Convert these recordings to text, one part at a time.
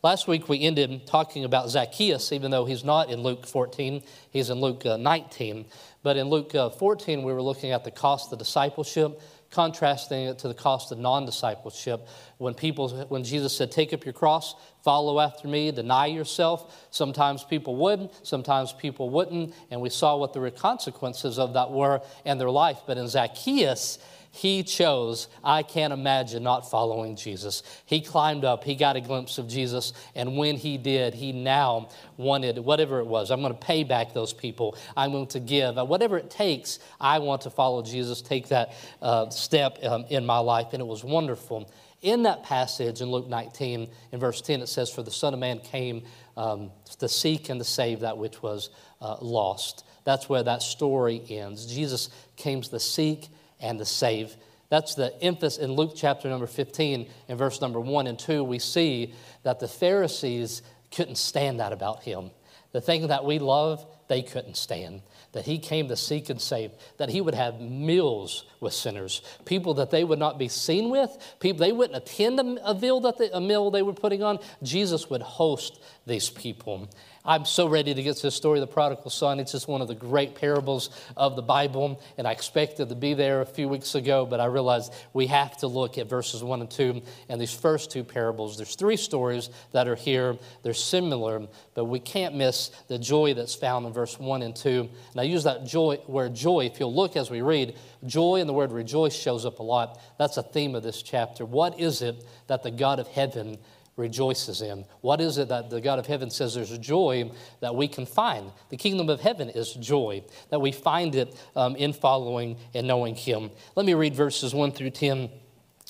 Last week we ended talking about Zacchaeus, even though he's not in Luke 14, he's in Luke uh, 19. But in Luke uh, 14, we were looking at the cost of discipleship, contrasting it to the cost of non discipleship. When, people, when Jesus said, Take up your cross, follow after me, deny yourself, sometimes people would, sometimes people wouldn't. And we saw what the consequences of that were in their life. But in Zacchaeus, he chose, I can't imagine not following Jesus. He climbed up, he got a glimpse of Jesus, and when he did, he now wanted whatever it was. I'm going to pay back those people, I'm going to give. Whatever it takes, I want to follow Jesus, take that uh, step um, in my life, and it was wonderful. In that passage in Luke 19, in verse 10, it says, For the Son of Man came um, to seek and to save that which was uh, lost. That's where that story ends. Jesus came to seek and to save. That's the emphasis in Luke chapter number 15, in verse number 1 and 2. We see that the Pharisees couldn't stand that about him. The thing that we love, they couldn't stand. That he came to seek and save, that he would have meals with sinners, people that they would not be seen with, people they wouldn't attend a, meal that they, a meal they were putting on. Jesus would host these people. I'm so ready to get to the story of the prodigal son. It's just one of the great parables of the Bible, and I expected to be there a few weeks ago, but I realized we have to look at verses 1 and 2 and these first two parables. There's three stories that are here. They're similar, but we can't miss the joy that's found in verse 1 and 2. And I use that joy word joy. If you'll look as we read, joy and the word rejoice shows up a lot. That's a theme of this chapter. What is it that the God of heaven rejoices in? What is it that the God of heaven says there's joy that we can find? The kingdom of heaven is joy, that we find it um, in following and knowing Him. Let me read verses 1 through 10.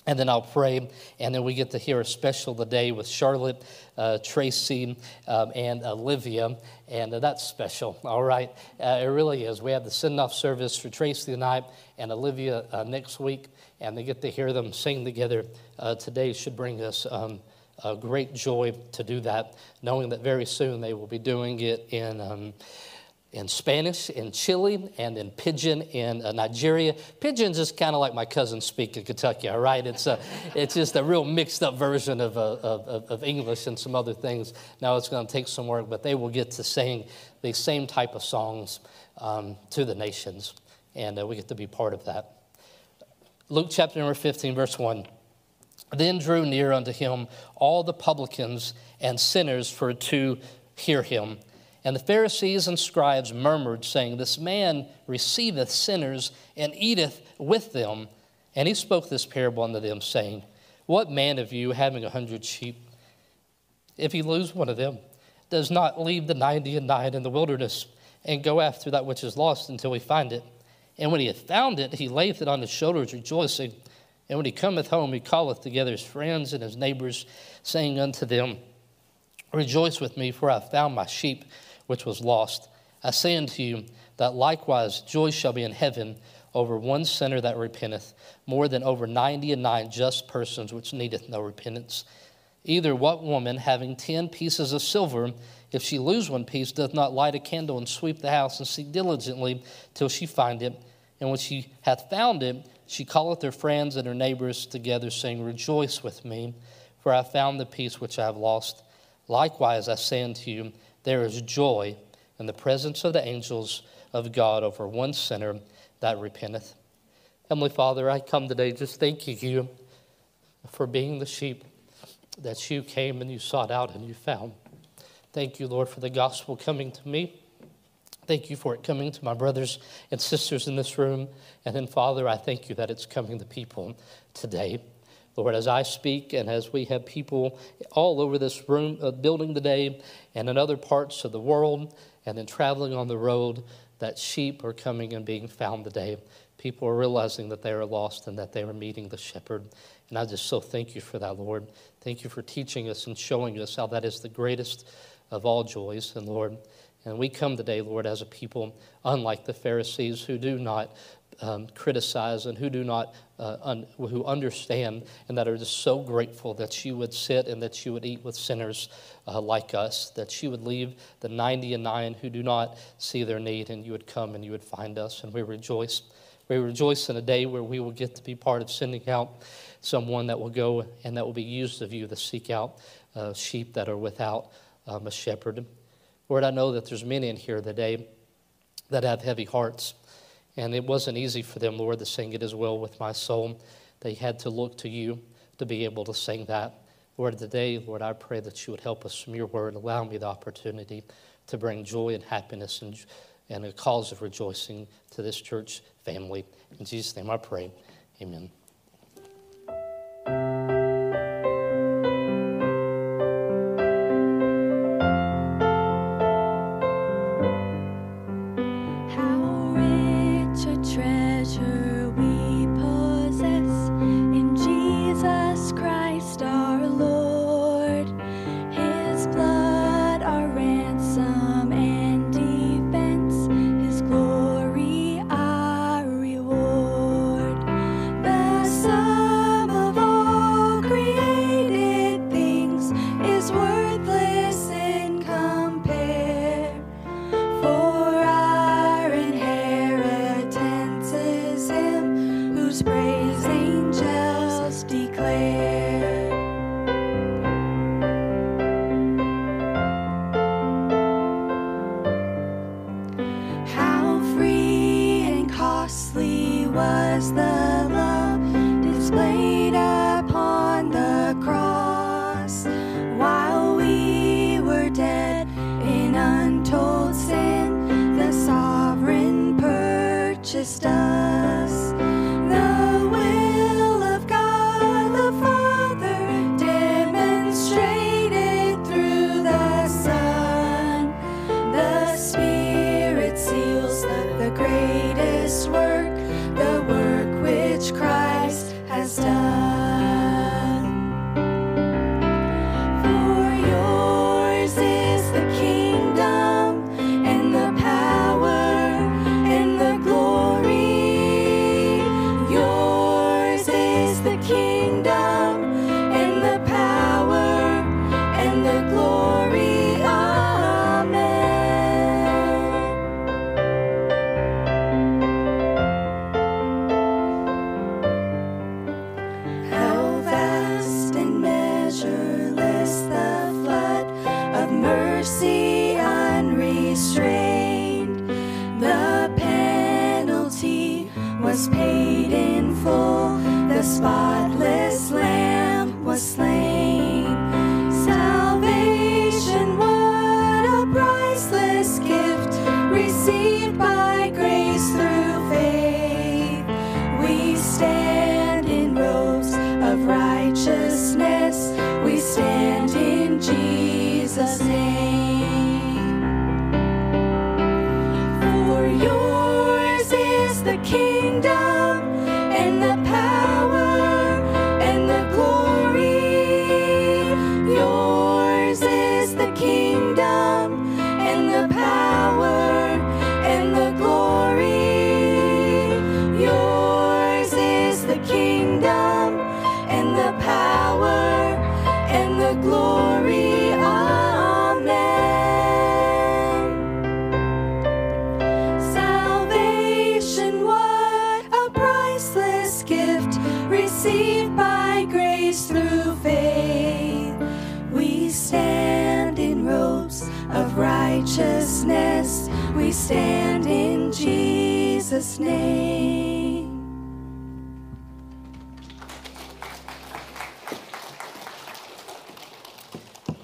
And then I'll pray, and then we get to hear a special today with Charlotte, uh, Tracy, um, and Olivia, and uh, that's special, all right? Uh, it really is. We have the send off service for Tracy tonight and Olivia uh, next week, and they get to hear them sing together uh, today should bring us um, a great joy to do that, knowing that very soon they will be doing it in. Um, in Spanish in Chile and in Pidgin in uh, Nigeria. Pidgin's just kind of like my cousins speak in Kentucky, all right? It's, a, it's just a real mixed up version of, uh, of, of English and some other things. Now it's going to take some work, but they will get to sing the same type of songs um, to the nations, and uh, we get to be part of that. Luke chapter number 15, verse 1. Then drew near unto him all the publicans and sinners for to hear him. And the Pharisees and scribes murmured, saying, This man receiveth sinners and eateth with them. And he spoke this parable unto them, saying, What man of you, having a hundred sheep, if he lose one of them, does not leave the ninety and nine in the wilderness and go after that which is lost until he find it? And when he hath found it, he layeth it on his shoulders, rejoicing. And when he cometh home, he calleth together his friends and his neighbors, saying unto them, Rejoice with me, for I have found my sheep which was lost. I say unto you that likewise joy shall be in heaven over one sinner that repenteth, more than over ninety and nine just persons which needeth no repentance. Either what woman, having ten pieces of silver, if she lose one piece, doth not light a candle and sweep the house and seek diligently till she find it? And when she hath found it, she calleth her friends and her neighbors together, saying, Rejoice with me, for I found the piece which I have lost. Likewise, I say unto you, there is joy in the presence of the angels of God over one sinner that repenteth. Heavenly Father, I come today just thanking you for being the sheep that you came and you sought out and you found. Thank you, Lord, for the gospel coming to me. Thank you for it coming to my brothers and sisters in this room. And then, Father, I thank you that it's coming to people today. Lord, as I speak and as we have people all over this room, uh, building today and in other parts of the world and then traveling on the road, that sheep are coming and being found today. People are realizing that they are lost and that they are meeting the shepherd. And I just so thank you for that, Lord. Thank you for teaching us and showing us how that is the greatest of all joys. And Lord, and we come today, Lord, as a people, unlike the Pharisees who do not um, criticize and who do not uh, un- who understand and that are just so grateful that you would sit and that you would eat with sinners uh, like us that you would leave the 90 and 9 who do not see their need and you would come and you would find us and we rejoice we rejoice in a day where we will get to be part of sending out someone that will go and that will be used of you to seek out uh, sheep that are without um, a shepherd. Lord, I know that there's many in here today that have heavy hearts, and it wasn't easy for them, Lord, to sing it as well with my soul. They had to look to you to be able to sing that. Lord, today, Lord, I pray that you would help us from your word. Allow me the opportunity to bring joy and happiness and, and a cause of rejoicing to this church family. In Jesus' name I pray. Amen.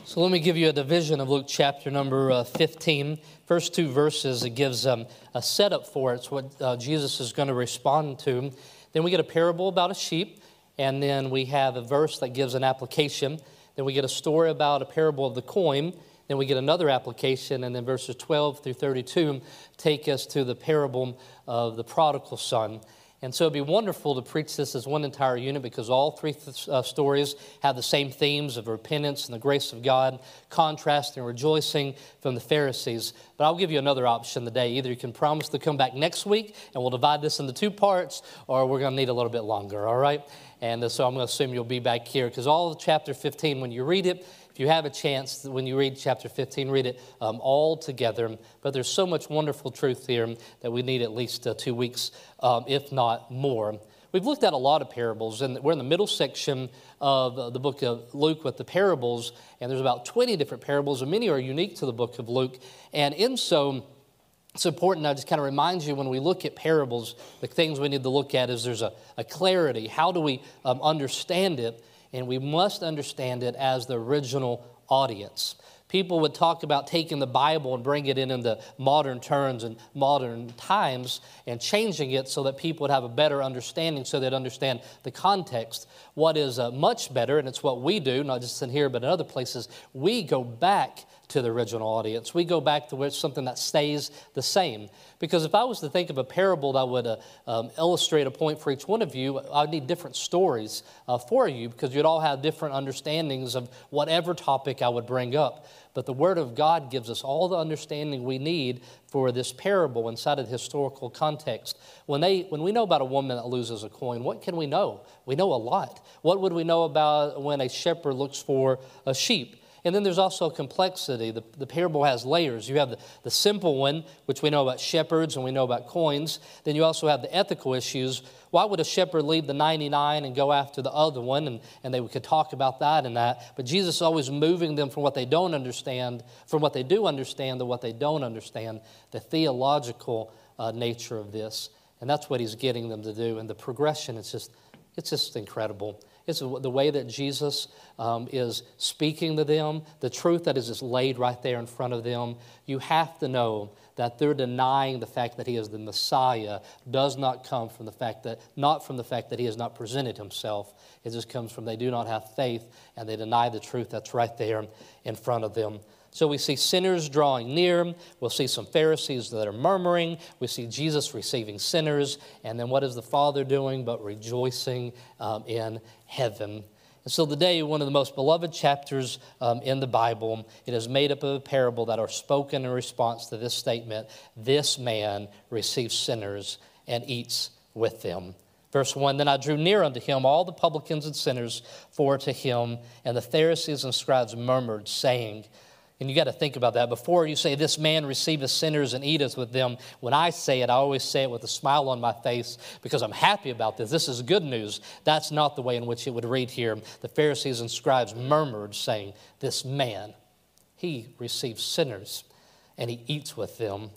So let me give you a division of Luke chapter number uh, 15. First two verses, it gives um, a setup for it. It's what uh, Jesus is going to respond to. Then we get a parable about a sheep, and then we have a verse that gives an application. Then we get a story about a parable of the coin. Then we get another application, and then verses 12 through 32 take us to the parable of the prodigal son. And so it'd be wonderful to preach this as one entire unit because all three th- uh, stories have the same themes of repentance and the grace of God, contrast and rejoicing from the Pharisees. But I'll give you another option today. Either you can promise to come back next week and we'll divide this into two parts, or we're going to need a little bit longer, all right? And uh, so I'm going to assume you'll be back here because all of chapter 15, when you read it, if you have a chance, when you read chapter 15, read it um, all together. But there's so much wonderful truth here that we need at least uh, two weeks, um, if not more. We've looked at a lot of parables, and we're in the middle section of uh, the book of Luke with the parables, and there's about 20 different parables, and many are unique to the book of Luke. And in so, it's important, I just kind of remind you when we look at parables, the things we need to look at is there's a, a clarity. How do we um, understand it? And we must understand it as the original audience people would talk about taking the Bible and bringing it in into modern terms and modern times and changing it so that people would have a better understanding so they'd understand the context. What is uh, much better, and it's what we do, not just in here but in other places, we go back to the original audience. We go back to something that stays the same. Because if I was to think of a parable that would uh, um, illustrate a point for each one of you, I'd need different stories uh, for you because you'd all have different understandings of whatever topic I would bring up. But the Word of God gives us all the understanding we need for this parable inside of the historical context. When, they, when we know about a woman that loses a coin, what can we know? We know a lot. What would we know about when a shepherd looks for a sheep? And then there's also complexity. The, the parable has layers. You have the, the simple one, which we know about shepherds and we know about coins. Then you also have the ethical issues. Why would a shepherd leave the 99 and go after the other one? And, and they could talk about that and that. But Jesus is always moving them from what they don't understand, from what they do understand to what they don't understand, the theological uh, nature of this. And that's what he's getting them to do. And the progression, it's just, it's just incredible. It's the way that Jesus um, is speaking to them, the truth that is just laid right there in front of them. You have to know that they're denying the fact that he is the Messiah does not come from the fact that, not from the fact that he has not presented himself. It just comes from they do not have faith and they deny the truth that's right there in front of them. So we see sinners drawing near. We'll see some Pharisees that are murmuring. We see Jesus receiving sinners. And then what is the Father doing but rejoicing um, in heaven? And so today, one of the most beloved chapters um, in the Bible, it is made up of a parable that are spoken in response to this statement This man receives sinners and eats with them. Verse 1 Then I drew near unto him all the publicans and sinners for to him, and the Pharisees and scribes murmured, saying, and you got to think about that. Before you say, This man receiveth sinners and eateth with them, when I say it, I always say it with a smile on my face because I'm happy about this. This is good news. That's not the way in which it would read here. The Pharisees and scribes murmured, saying, This man, he receives sinners and he eats with them.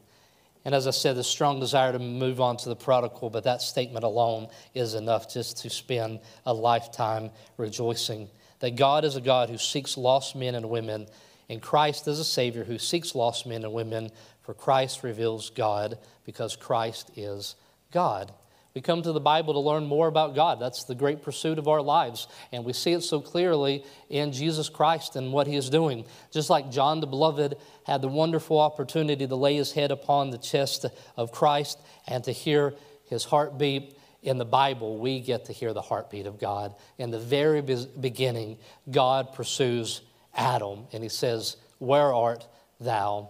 And as I said, the strong desire to move on to the prodigal, but that statement alone is enough just to spend a lifetime rejoicing that God is a God who seeks lost men and women and Christ is a Savior who seeks lost men and women, for Christ reveals God because Christ is God. We come to the Bible to learn more about God. That's the great pursuit of our lives. And we see it so clearly in Jesus Christ and what He is doing. Just like John the Beloved had the wonderful opportunity to lay his head upon the chest of Christ and to hear his heartbeat. In the Bible, we get to hear the heartbeat of God. In the very beginning, God pursues Adam and he says, Where art thou?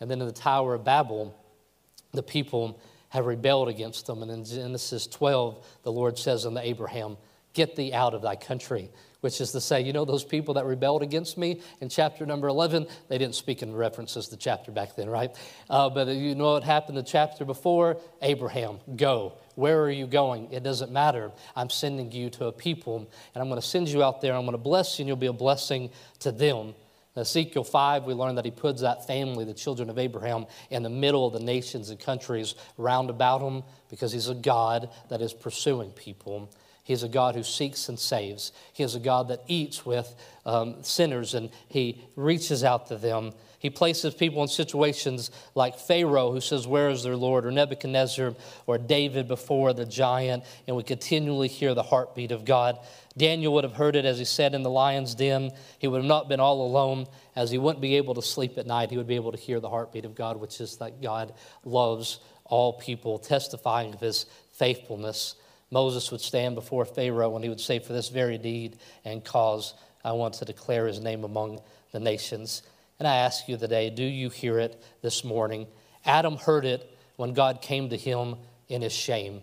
And then in the Tower of Babel, the people have rebelled against them. And in Genesis 12, the Lord says unto Abraham, Get thee out of thy country. Which is to say, you know, those people that rebelled against me in chapter number 11, they didn't speak in references to the chapter back then, right? Uh, but you know what happened the chapter before? Abraham, go. Where are you going? It doesn't matter. I'm sending you to a people, and I'm going to send you out there. I'm going to bless you, and you'll be a blessing to them. In Ezekiel 5, we learn that he puts that family, the children of Abraham, in the middle of the nations and countries round about him because he's a God that is pursuing people. He's a God who seeks and saves. He is a God that eats with um, sinners and he reaches out to them he places people in situations like Pharaoh, who says, Where is their Lord? or Nebuchadnezzar, or David before the giant, and we continually hear the heartbeat of God. Daniel would have heard it as he said in the lion's den. He would have not been all alone, as he wouldn't be able to sleep at night. He would be able to hear the heartbeat of God, which is that God loves all people, testifying of his faithfulness. Moses would stand before Pharaoh and he would say, For this very deed and cause, I want to declare his name among the nations. And I ask you today, do you hear it this morning? Adam heard it when God came to him in his shame.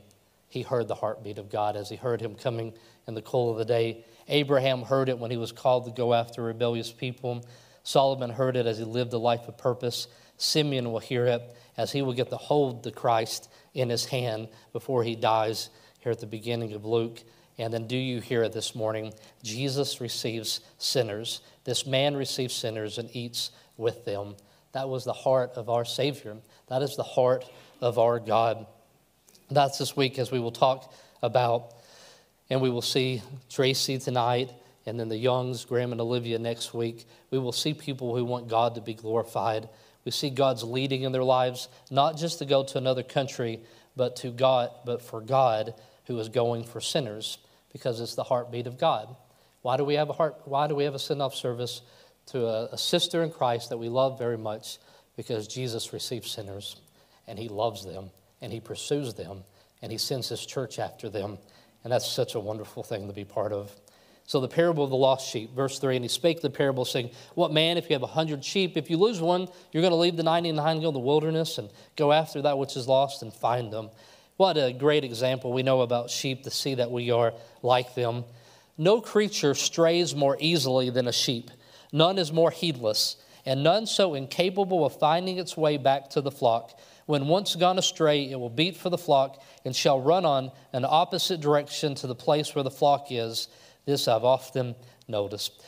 He heard the heartbeat of God as he heard him coming in the cool of the day. Abraham heard it when he was called to go after rebellious people. Solomon heard it as he lived a life of purpose. Simeon will hear it as he will get to hold the Christ in his hand before he dies here at the beginning of Luke. And then, do you hear it this morning? Jesus receives sinners. This man receives sinners and eats with them. That was the heart of our Savior. That is the heart of our God. That's this week as we will talk about, and we will see Tracy tonight, and then the Youngs, Graham and Olivia next week. We will see people who want God to be glorified. We see God's leading in their lives, not just to go to another country, but to God, but for God who is going for sinners, because it's the heartbeat of God. Why do we have a heart? Why do we have a send-off service to a, a sister in Christ that we love very much? Because Jesus receives sinners, and He loves them, and He pursues them, and He sends His church after them, and that's such a wonderful thing to be part of. So, the parable of the lost sheep, verse 3 And he spake the parable, saying, What man, if you have a hundred sheep, if you lose one, you're going to leave the 99 and go to the wilderness and go after that which is lost and find them? What a great example we know about sheep to see that we are like them. No creature strays more easily than a sheep, none is more heedless, and none so incapable of finding its way back to the flock. When once gone astray, it will beat for the flock and shall run on an opposite direction to the place where the flock is this I've often noticed.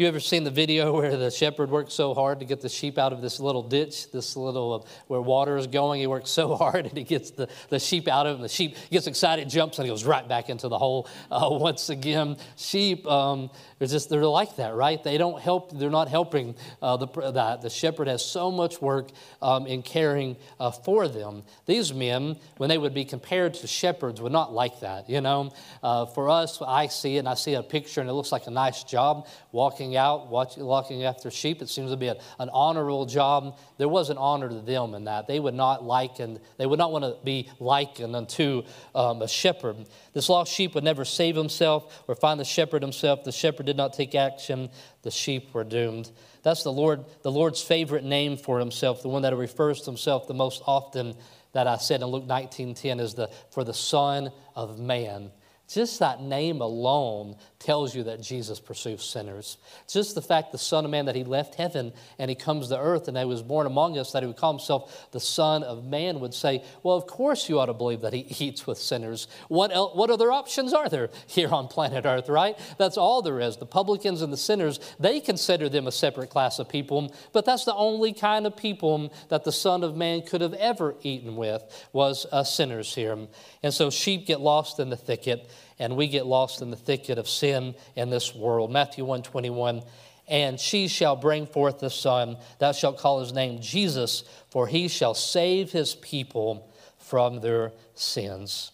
You ever seen the video where the shepherd works so hard to get the sheep out of this little ditch, this little uh, where water is going? He works so hard and he gets the, the sheep out of it, and the sheep gets excited, jumps, and he goes right back into the hole uh, once again. Sheep, um, they're just they're like that, right? They don't help. They're not helping uh, the, the, the shepherd has so much work um, in caring uh, for them. These men, when they would be compared to shepherds, would not like that. You know, uh, for us, I see it, and I see a picture, and it looks like a nice job walking out, watching, looking after sheep. It seems to be an honorable job. There was an honor to them in that. They would not liken, they would not want to be likened unto um, a shepherd. This lost sheep would never save himself or find the shepherd himself. The shepherd did not take action. The sheep were doomed. That's the Lord, the Lord's favorite name for himself, the one that refers to himself the most often that I said in Luke 19:10 is the for the Son of Man. Just that name alone tells you that Jesus pursues sinners. Just the fact the Son of Man that he left heaven and he comes to earth and he was born among us, that he would call himself the Son of Man, would say, Well, of course you ought to believe that he eats with sinners. What, what other options are there here on planet Earth, right? That's all there is. The publicans and the sinners, they consider them a separate class of people, but that's the only kind of people that the Son of Man could have ever eaten with was uh, sinners here. And so sheep get lost in the thicket and we get lost in the thicket of sin in this world. Matthew 1 21, and she shall bring forth a Son. Thou shalt call his name Jesus, for he shall save his people from their sins.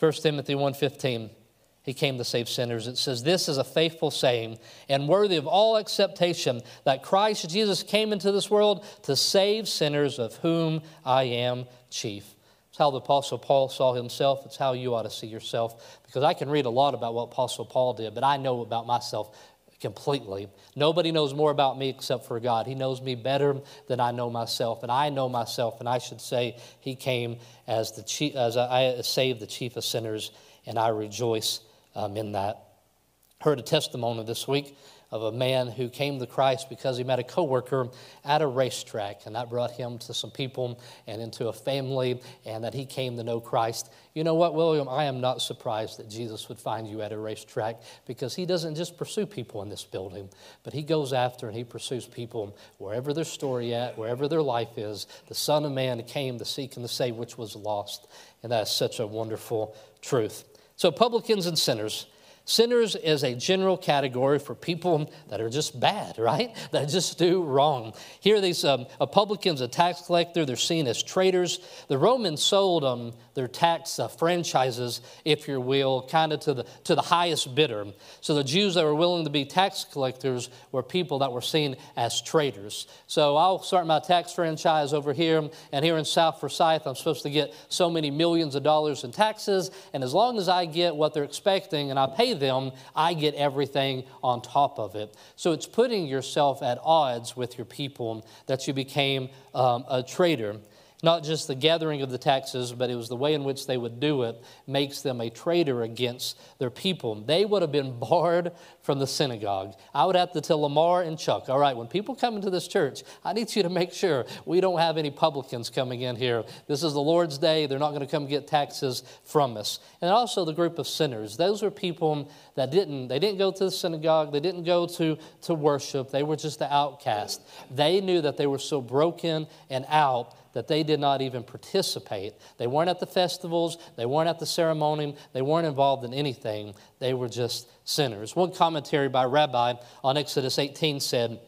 1 Timothy 1:15 he came to save sinners. It says, This is a faithful saying and worthy of all acceptation that Christ Jesus came into this world to save sinners, of whom I am chief. How the Apostle Paul saw himself. It's how you ought to see yourself. Because I can read a lot about what Apostle Paul did, but I know about myself completely. Nobody knows more about me except for God. He knows me better than I know myself, and I know myself. And I should say, He came as the chief, as I saved the chief of sinners, and I rejoice um, in that. Heard a testimony this week of a man who came to Christ because he met a coworker at a racetrack, and that brought him to some people and into a family, and that he came to know Christ. You know what, William? I am not surprised that Jesus would find you at a racetrack because he doesn't just pursue people in this building, but he goes after and he pursues people wherever their story at, wherever their life is. The Son of Man came to seek and to save which was lost, and that is such a wonderful truth. So, publicans and sinners Sinners is a general category for people that are just bad, right? That just do wrong. Here, these um, publicans, a tax collector, they're seen as traitors. The Romans sold um, their tax uh, franchises, if you will, kind of to the, to the highest bidder. So the Jews that were willing to be tax collectors were people that were seen as traitors. So I'll start my tax franchise over here, and here in South Forsyth, I'm supposed to get so many millions of dollars in taxes, and as long as I get what they're expecting and I pay them, I get everything on top of it. So it's putting yourself at odds with your people that you became um, a traitor. Not just the gathering of the taxes, but it was the way in which they would do it, makes them a traitor against their people. They would have been barred from the synagogue. I would have to tell Lamar and Chuck, all right, when people come into this church, I need you to make sure we don't have any publicans coming in here. This is the Lord's day. They're not going to come get taxes from us. And also the group of sinners. Those were people that didn't, they didn't go to the synagogue. They didn't go to, to worship. They were just the outcast. They knew that they were so broken and out that they did not even participate. They weren't at the festivals, they weren't at the ceremony, they weren't involved in anything. They were just sinners. One commentary by Rabbi on Exodus 18 said,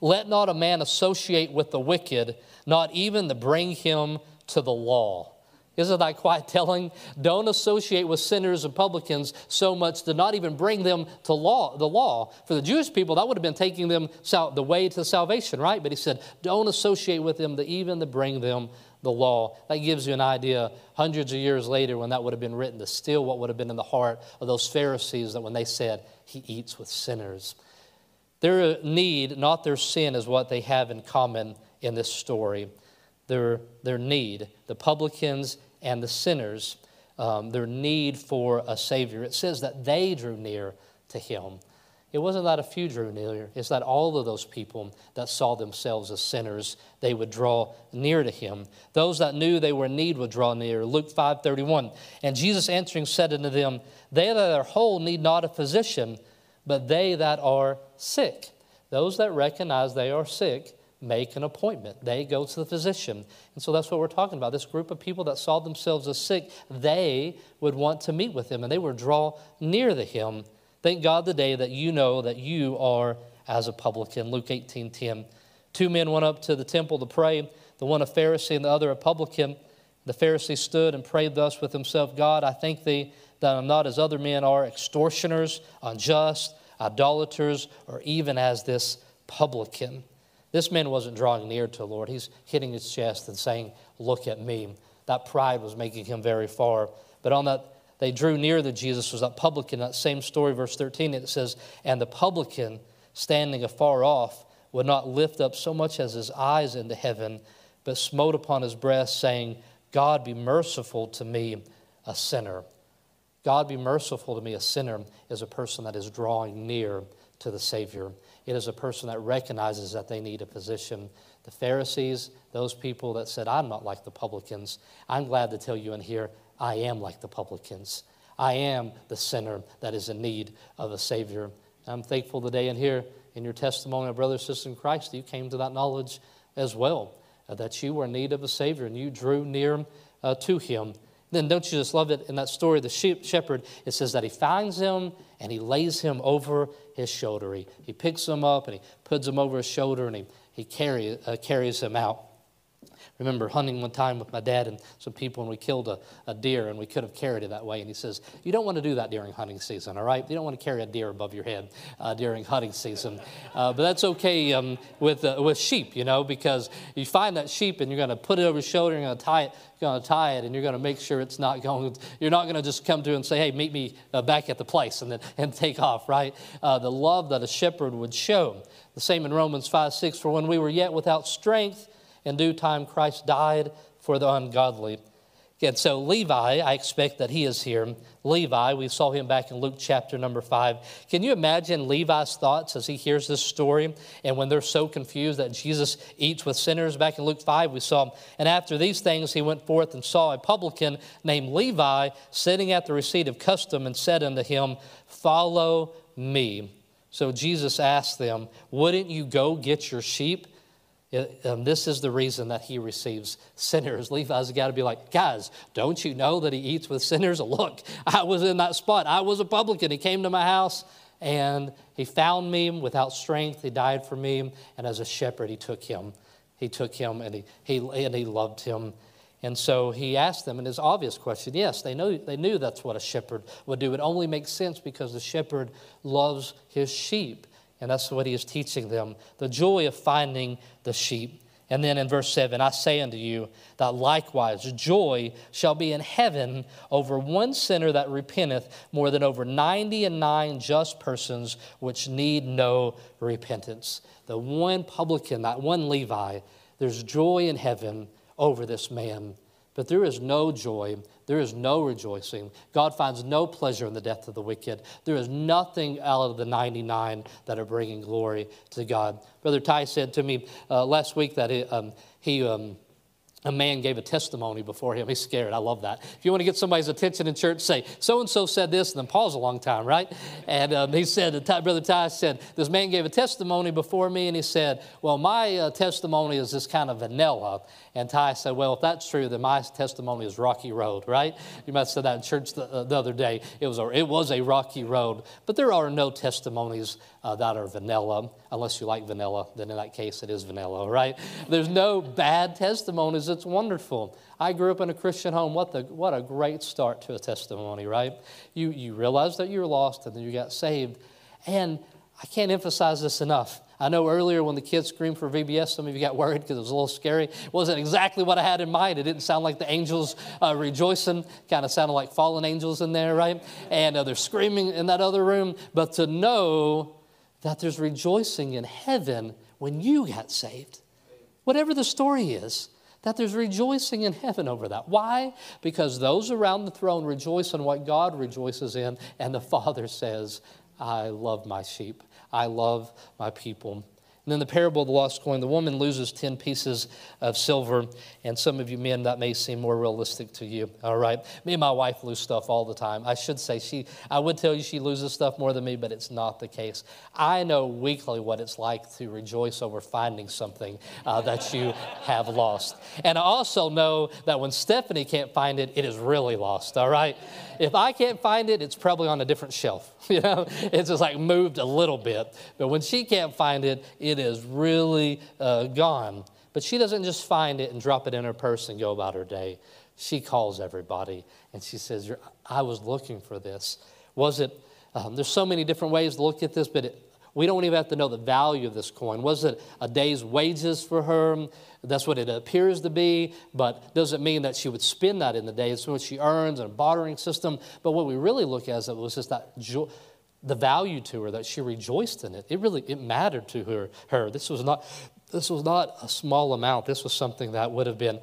Let not a man associate with the wicked, not even to bring him to the law. Isn't that quite telling? Don't associate with sinners and publicans so much to not even bring them to law, the law. For the Jewish people, that would have been taking them the way to salvation, right? But he said, don't associate with them to even to bring them the law. That gives you an idea hundreds of years later when that would have been written to still what would have been in the heart of those Pharisees that when they said, he eats with sinners. Their need, not their sin, is what they have in common in this story their, their need, the publicans and the sinners, um, their need for a Savior. It says that they drew near to Him. It wasn't that a few drew near, it's that all of those people that saw themselves as sinners, they would draw near to him. Those that knew they were in need would draw near. Luke 5:31. And Jesus answering said unto them, They that are whole need not a physician, but they that are sick. Those that recognize they are sick make an appointment. They go to the physician. And so that's what we're talking about. This group of people that saw themselves as sick, they would want to meet with him and they would draw near to him. Thank God the day that you know that you are as a publican. Luke 18 10. Two men went up to the temple to pray, the one a Pharisee and the other a publican. The Pharisee stood and prayed thus with himself God, I thank thee that I'm not as other men are, extortioners, unjust, idolaters, or even as this publican. This man wasn't drawing near to the Lord. He's hitting his chest and saying, Look at me. That pride was making him very far. But on that, they drew near to Jesus was that publican. That same story, verse 13, it says, And the publican, standing afar off, would not lift up so much as his eyes into heaven, but smote upon his breast, saying, God be merciful to me, a sinner. God be merciful to me, a sinner, is a person that is drawing near to the Savior. It is a person that recognizes that they need a physician. The Pharisees, those people that said, I'm not like the publicans, I'm glad to tell you in here, I am like the publicans. I am the sinner that is in need of a Savior. I'm thankful today in here in your testimony, brother, sister in Christ, you came to that knowledge as well, uh, that you were in need of a Savior and you drew near uh, to Him. Then don't you just love it in that story, the sheep shepherd, it says that he finds him and he lays him over his shoulder. He, he picks him up and he puts him over his shoulder and he, he carry, uh, carries him out remember hunting one time with my dad and some people, and we killed a, a deer, and we could have carried it that way. And he says, You don't want to do that during hunting season, all right? You don't want to carry a deer above your head uh, during hunting season. Uh, but that's okay um, with, uh, with sheep, you know, because you find that sheep and you're going to put it over your shoulder, you're going to tie it, going to tie it, and you're going to make sure it's not going, you're not going to just come to and say, Hey, meet me uh, back at the place and then and take off, right? Uh, the love that a shepherd would show. The same in Romans 5 6, for when we were yet without strength, in due time, Christ died for the ungodly. And so Levi, I expect that he is here. Levi, we saw him back in Luke chapter number five. Can you imagine Levi's thoughts as he hears this story and when they're so confused that Jesus eats with sinners? Back in Luke 5, we saw, and after these things he went forth and saw a publican named Levi sitting at the receipt of custom and said unto him, Follow me. So Jesus asked them, Wouldn't you go get your sheep? Um, this is the reason that he receives sinners. Levi's got to be like, guys, don't you know that he eats with sinners? Look, I was in that spot. I was a publican. He came to my house and he found me without strength. He died for me. And as a shepherd, he took him. He took him and he, he, and he loved him. And so he asked them, and his obvious question yes, they, know, they knew that's what a shepherd would do. It only makes sense because the shepherd loves his sheep. And that's what he is teaching them the joy of finding the sheep. And then in verse 7, I say unto you that likewise joy shall be in heaven over one sinner that repenteth more than over ninety and nine just persons which need no repentance. The one publican, that one Levi, there's joy in heaven over this man. But there is no joy, there is no rejoicing. God finds no pleasure in the death of the wicked. There is nothing out of the 99 that are bringing glory to God. Brother Ty said to me uh, last week that he, um, he um, a man gave a testimony before him. He's scared. I love that. If you want to get somebody's attention in church, say, so and so said this, and then pause a long time, right? And um, he said, Brother Ty said, this man gave a testimony before me, and he said, well, my uh, testimony is this kind of vanilla. And Ty said, Well, if that's true, then my testimony is rocky road, right? You might have said that in church the, uh, the other day. It was, a, it was a rocky road. But there are no testimonies uh, that are vanilla, unless you like vanilla. Then in that case, it is vanilla, right? There's no bad testimonies. It's wonderful. I grew up in a Christian home. What, the, what a great start to a testimony, right? You, you realized that you were lost and then you got saved. And I can't emphasize this enough. I know earlier when the kids screamed for VBS, some of you got worried because it was a little scary. It wasn't exactly what I had in mind. It didn't sound like the angels uh, rejoicing, kind of sounded like fallen angels in there, right? And uh, they're screaming in that other room. But to know that there's rejoicing in heaven when you got saved, whatever the story is, that there's rejoicing in heaven over that. Why? Because those around the throne rejoice in what God rejoices in, and the Father says, I love my sheep. I love my people. And then the parable of the lost coin, the woman loses 10 pieces of silver. And some of you men, that may seem more realistic to you. All right. Me and my wife lose stuff all the time. I should say she, I would tell you she loses stuff more than me, but it's not the case. I know weekly what it's like to rejoice over finding something uh, that you have lost. And I also know that when Stephanie can't find it, it is really lost. All right. If I can't find it, it's probably on a different shelf. You know, it's just like moved a little bit. But when she can't find it, it is really uh, gone. But she doesn't just find it and drop it in her purse and go about her day. She calls everybody and she says, I was looking for this. Was it, um, there's so many different ways to look at this, but it, we don't even have to know the value of this coin. Was it a day's wages for her? That's what it appears to be, but doesn't mean that she would spend that in the day. It's what she earns and a bartering system. But what we really look at is it was just that joy the value to her that she rejoiced in it it really it mattered to her her. This was not this was not a small amount. This was something that would have been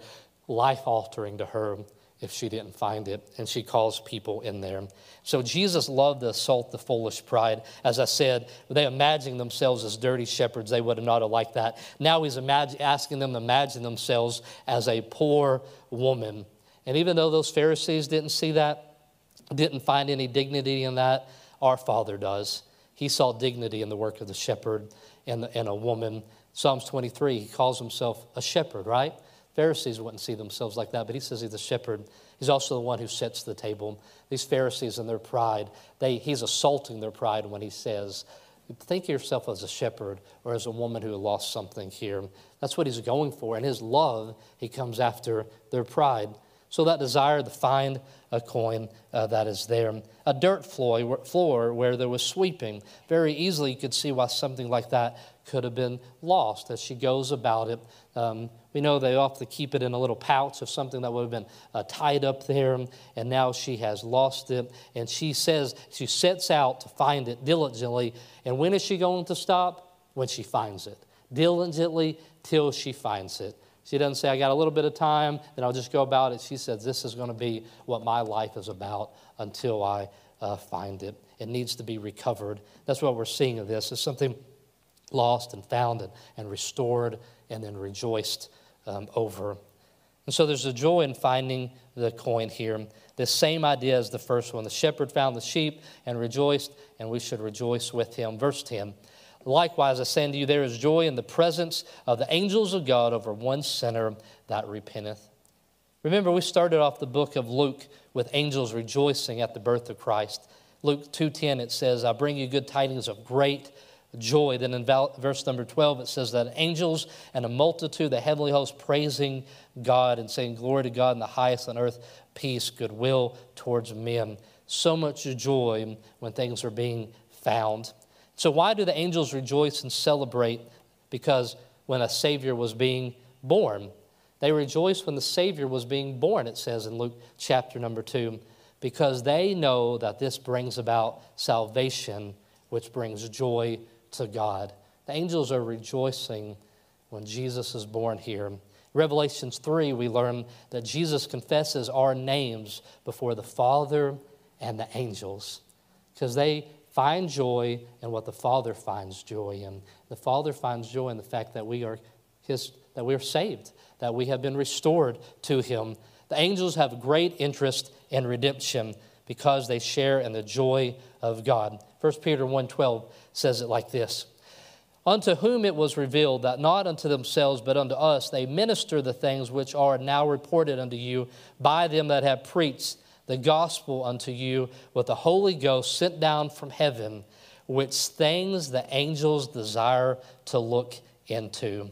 life altering to her if she didn't find it and she calls people in there. So jesus loved to assault the foolish pride. As i said they imagining themselves as dirty shepherds. They would have not have liked that. Now he's asking them to imagine themselves as a poor woman. And even though those pharisees didn't see that didn't find any dignity in that our Father does. He saw dignity in the work of the shepherd and, and a woman. Psalms 23, he calls himself a shepherd, right? Pharisees wouldn't see themselves like that, but he says he's a shepherd. He's also the one who sets the table. These Pharisees and their pride, they, he's assaulting their pride when he says, Think of yourself as a shepherd or as a woman who lost something here. That's what he's going for. And his love, he comes after their pride. So that desire to find a coin uh, that is there. A dirt floor, floor where there was sweeping. Very easily you could see why something like that could have been lost as she goes about it. Um, we know they often keep it in a little pouch of something that would have been uh, tied up there, and now she has lost it. And she says she sets out to find it diligently. And when is she going to stop? When she finds it. Diligently till she finds it. She doesn't say, I got a little bit of time, then I'll just go about it. She says, This is going to be what my life is about until I uh, find it. It needs to be recovered. That's what we're seeing of this. It's something lost and found and, and restored and then rejoiced um, over. And so there's a joy in finding the coin here. The same idea as the first one. The shepherd found the sheep and rejoiced, and we should rejoice with him. Verse 10 Likewise, I say unto you, there is joy in the presence of the angels of God over one sinner that repenteth. Remember, we started off the book of Luke with angels rejoicing at the birth of Christ. Luke 2:10 it says, "I bring you good tidings of great joy." Then in verse number 12 it says that angels and a multitude, the heavenly host, praising God and saying, "Glory to God in the highest on earth, peace, goodwill towards men." So much joy when things are being found. So, why do the angels rejoice and celebrate? Because when a Savior was being born, they rejoiced when the Savior was being born, it says in Luke chapter number 2, because they know that this brings about salvation, which brings joy to God. The angels are rejoicing when Jesus is born here. Revelations 3, we learn that Jesus confesses our names before the Father and the angels because they find joy in what the Father finds joy in. The Father finds joy in the fact that we are his that we are saved, that we have been restored to him. The angels have great interest in redemption because they share in the joy of God. 1 Peter 1:12 says it like this: Unto whom it was revealed that not unto themselves but unto us they minister the things which are now reported unto you by them that have preached the gospel unto you with the Holy Ghost sent down from heaven, which things the angels desire to look into.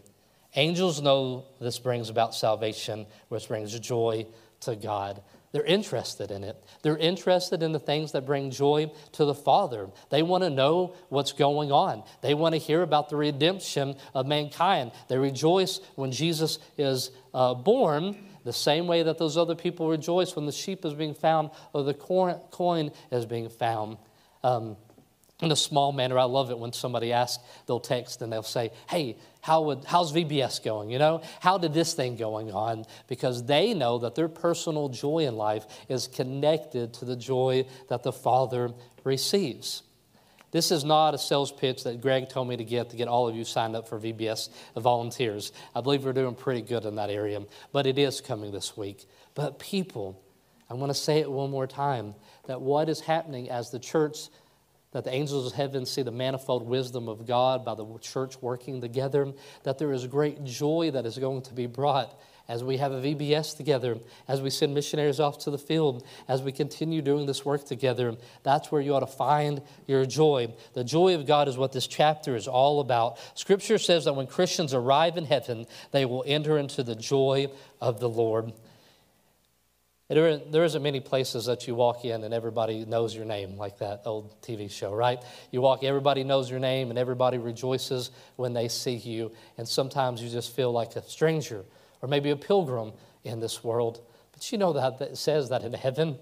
Angels know this brings about salvation, which brings joy to God. They're interested in it. They're interested in the things that bring joy to the Father. They want to know what's going on. They want to hear about the redemption of mankind. They rejoice when Jesus is uh, born the same way that those other people rejoice when the sheep is being found or the coin is being found. Um, in a small manner, I love it when somebody asks, they'll text and they'll say, Hey, how would, how's VBS going? You know, how did this thing going on? Because they know that their personal joy in life is connected to the joy that the Father receives. This is not a sales pitch that Greg told me to get to get all of you signed up for VBS volunteers. I believe we're doing pretty good in that area, but it is coming this week. But people, I want to say it one more time that what is happening as the church that the angels of heaven see the manifold wisdom of God by the church working together, that there is great joy that is going to be brought as we have a VBS together, as we send missionaries off to the field, as we continue doing this work together, that's where you ought to find your joy. The joy of God is what this chapter is all about. Scripture says that when Christians arrive in heaven, they will enter into the joy of the Lord. There, isn't many places that you walk in and everybody knows your name, like that old TV show, right? You walk, everybody knows your name, and everybody rejoices when they see you. And sometimes you just feel like a stranger or maybe a pilgrim in this world. But you know that, that says that in heaven,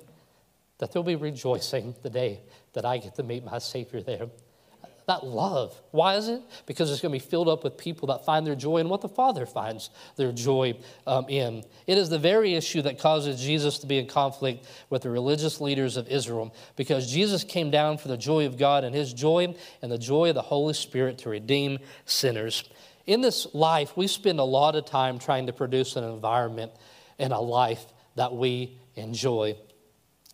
that there'll be rejoicing the day that I get to meet my Savior there. That love. Why is it? Because it's going to be filled up with people that find their joy in what the Father finds their joy um, in. It is the very issue that causes Jesus to be in conflict with the religious leaders of Israel because Jesus came down for the joy of God and his joy and the joy of the Holy Spirit to redeem sinners. In this life, we spend a lot of time trying to produce an environment and a life that we enjoy.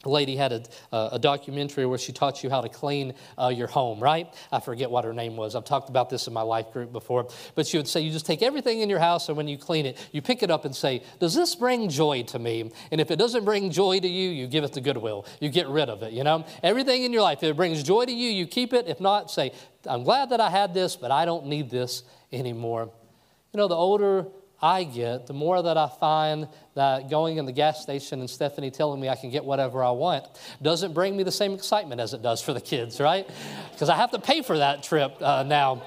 A lady had a, a, documentary where she taught you how to clean uh, your home, right? I forget what her name was. I've talked about this in my life group before. But she would say, You just take everything in your house, and when you clean it, you pick it up and say, Does this bring joy to me? And if it doesn't bring joy to you, you give it to Goodwill. You get rid of it, you know? Everything in your life, if it brings joy to you, you keep it. If not, say, I'm glad that I had this, but I don't need this anymore. You know, the older I get, the more that I find that going in the gas station and Stephanie telling me I can get whatever I want doesn't bring me the same excitement as it does for the kids, right? Because I have to pay for that trip uh, now.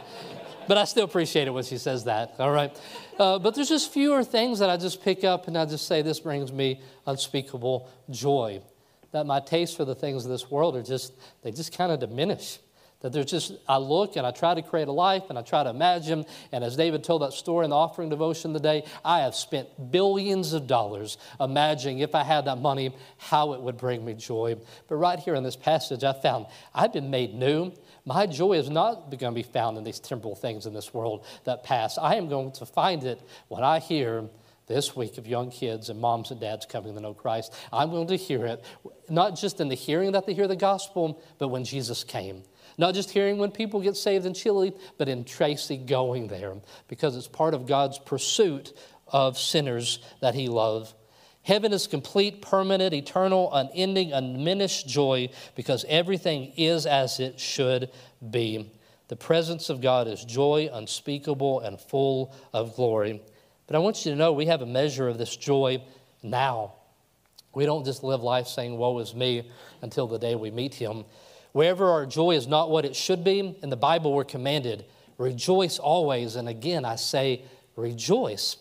But I still appreciate it when she says that, all right? Uh, but there's just fewer things that I just pick up and I just say, this brings me unspeakable joy. That my taste for the things of this world are just, they just kind of diminish. That there's just, I look and I try to create a life and I try to imagine. And as David told that story in the offering devotion today, I have spent billions of dollars imagining if I had that money, how it would bring me joy. But right here in this passage, I found I've been made new. My joy is not going to be found in these temporal things in this world that pass. I am going to find it when I hear this week of young kids and moms and dads coming to know Christ. I'm going to hear it, not just in the hearing that they hear the gospel, but when Jesus came. Not just hearing when people get saved in Chile, but in Tracy going there because it's part of God's pursuit of sinners that He loves. Heaven is complete, permanent, eternal, unending, undiminished joy because everything is as it should be. The presence of God is joy unspeakable and full of glory. But I want you to know we have a measure of this joy now. We don't just live life saying, Woe is me, until the day we meet Him. Wherever our joy is not what it should be, in the Bible we're commanded, rejoice always. And again, I say, rejoice.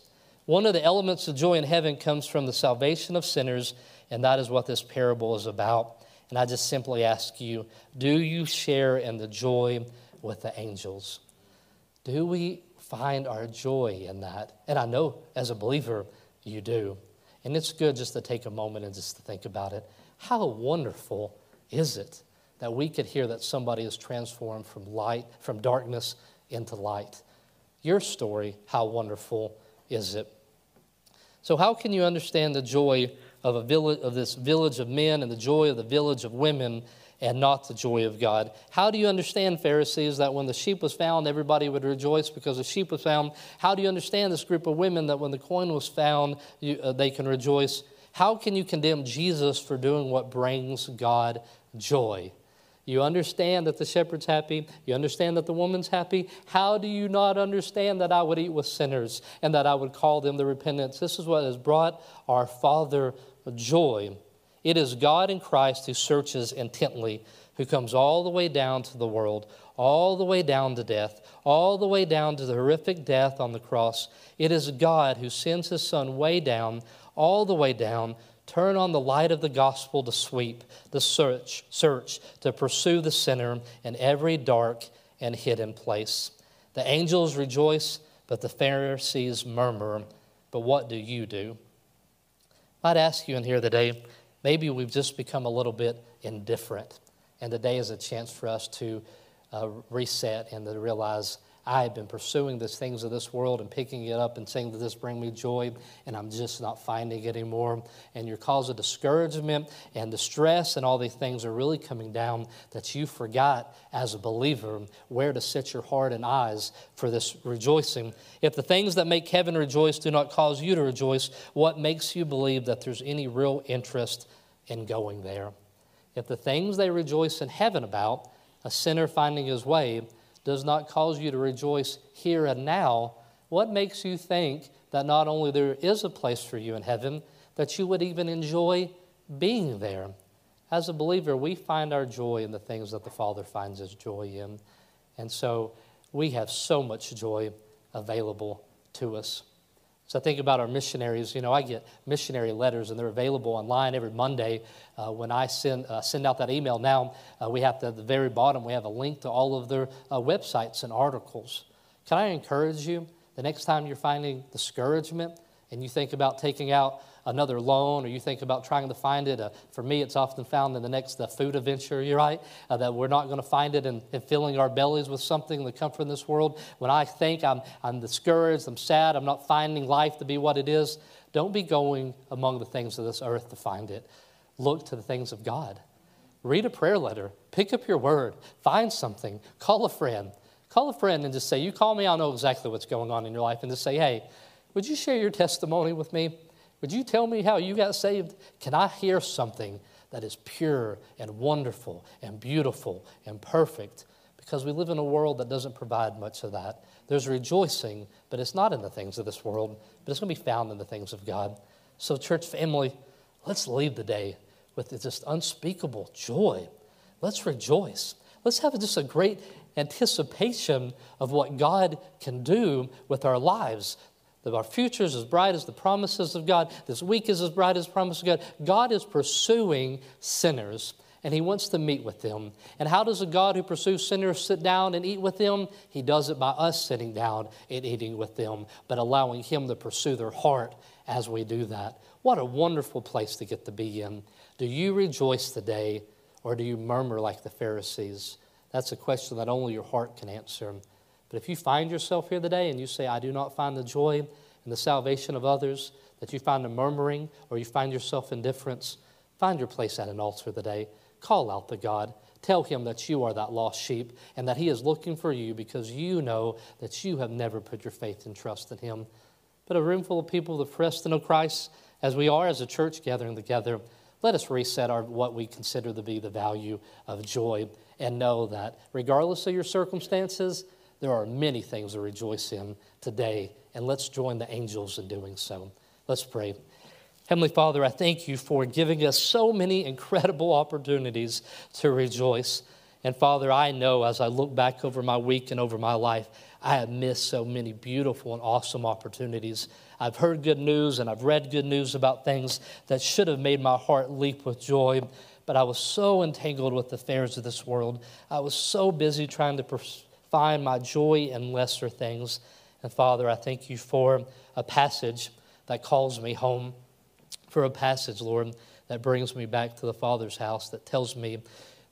One of the elements of joy in heaven comes from the salvation of sinners, and that is what this parable is about. And I just simply ask you do you share in the joy with the angels? Do we find our joy in that. And I know as a believer, you do. And it's good just to take a moment and just to think about it. How wonderful is it that we could hear that somebody is transformed from light, from darkness into light? Your story, how wonderful is it? So, how can you understand the joy of, a village, of this village of men and the joy of the village of women and not the joy of God. How do you understand, Pharisees, that when the sheep was found, everybody would rejoice because the sheep was found? How do you understand this group of women that when the coin was found, you, uh, they can rejoice? How can you condemn Jesus for doing what brings God joy? You understand that the shepherd's happy. You understand that the woman's happy. How do you not understand that I would eat with sinners and that I would call them to repentance? This is what has brought our Father joy. It is God in Christ who searches intently, who comes all the way down to the world, all the way down to death, all the way down to the horrific death on the cross. It is God who sends his Son way down, all the way down, turn on the light of the gospel to sweep, the search, search to pursue the sinner in every dark and hidden place. The angels rejoice, but the Pharisees murmur. But what do you do? I'd ask you in here today maybe we've just become a little bit indifferent. And today is a chance for us to uh, reset and to realize I have been pursuing the things of this world and picking it up and saying that this bring me joy, and I'm just not finding it anymore. And your cause of discouragement and distress and all these things are really coming down that you forgot as a believer where to set your heart and eyes for this rejoicing. If the things that make heaven rejoice do not cause you to rejoice, what makes you believe that there's any real interest in going there? If the things they rejoice in heaven about, a sinner finding his way, does not cause you to rejoice here and now, what makes you think that not only there is a place for you in heaven, that you would even enjoy being there? As a believer, we find our joy in the things that the Father finds his joy in. And so we have so much joy available to us. So I think about our missionaries. You know, I get missionary letters, and they're available online every Monday. Uh, when I send uh, send out that email now, uh, we have to at the very bottom we have a link to all of their uh, websites and articles. Can I encourage you? The next time you're finding discouragement and you think about taking out another loan or you think about trying to find it. Uh, for me, it's often found in the next uh, food adventure, you're right, uh, that we're not going to find it in, in, filling our bellies with something the comfort from this world. When I think I'm, I'm discouraged, I'm sad, I'm not finding life to be what it is, don't be going among the things of this earth to find it. Look to the things of God. Read a prayer letter, pick up your word, find something, call a friend. Call a friend and just say, You call me, I'll know exactly what's going on in your life. And just say, Hey, would you share your testimony with me? Would you tell me how you got saved? Can I hear something that is pure and wonderful and beautiful and perfect? Because we live in a world that doesn't provide much of that. There's rejoicing, but it's not in the things of this world, but it's going to be found in the things of God. So, church family, let's leave the day with just unspeakable joy. Let's rejoice. Let's have just a great anticipation of what God can do with our lives that our future is as bright as the promises of God. This week is as bright as the promises of God. God is pursuing sinners, and He wants to meet with them. And how does a God who pursues sinners sit down and eat with them? He does it by us sitting down and eating with them, but allowing Him to pursue their heart as we do that. What a wonderful place to get to be in. Do you rejoice today, or do you murmur like the Pharisees? That's a question that only your heart can answer. But if you find yourself here today and you say, I do not find the joy in the salvation of others, that you find a murmuring or you find yourself indifference, find your place at an altar today. Call out to God. Tell him that you are that lost sheep and that he is looking for you because you know that you have never put your faith and trust in him. But a room full of people that press to know Christ, as we are as a church gathering together, let us reset our, what we consider to be the value of joy and know that regardless of your circumstances, there are many things to rejoice in today, and let's join the angels in doing so. Let's pray. Heavenly Father, I thank you for giving us so many incredible opportunities to rejoice. And Father, I know as I look back over my week and over my life, I have missed so many beautiful and awesome opportunities. I've heard good news and I've read good news about things that should have made my heart leap with joy, but I was so entangled with the affairs of this world. I was so busy trying to find my joy in lesser things. And Father, I thank you for a passage that calls me home, for a passage, Lord, that brings me back to the Father's house, that tells me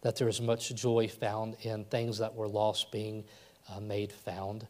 that there is much joy found in things that were lost being uh, made found.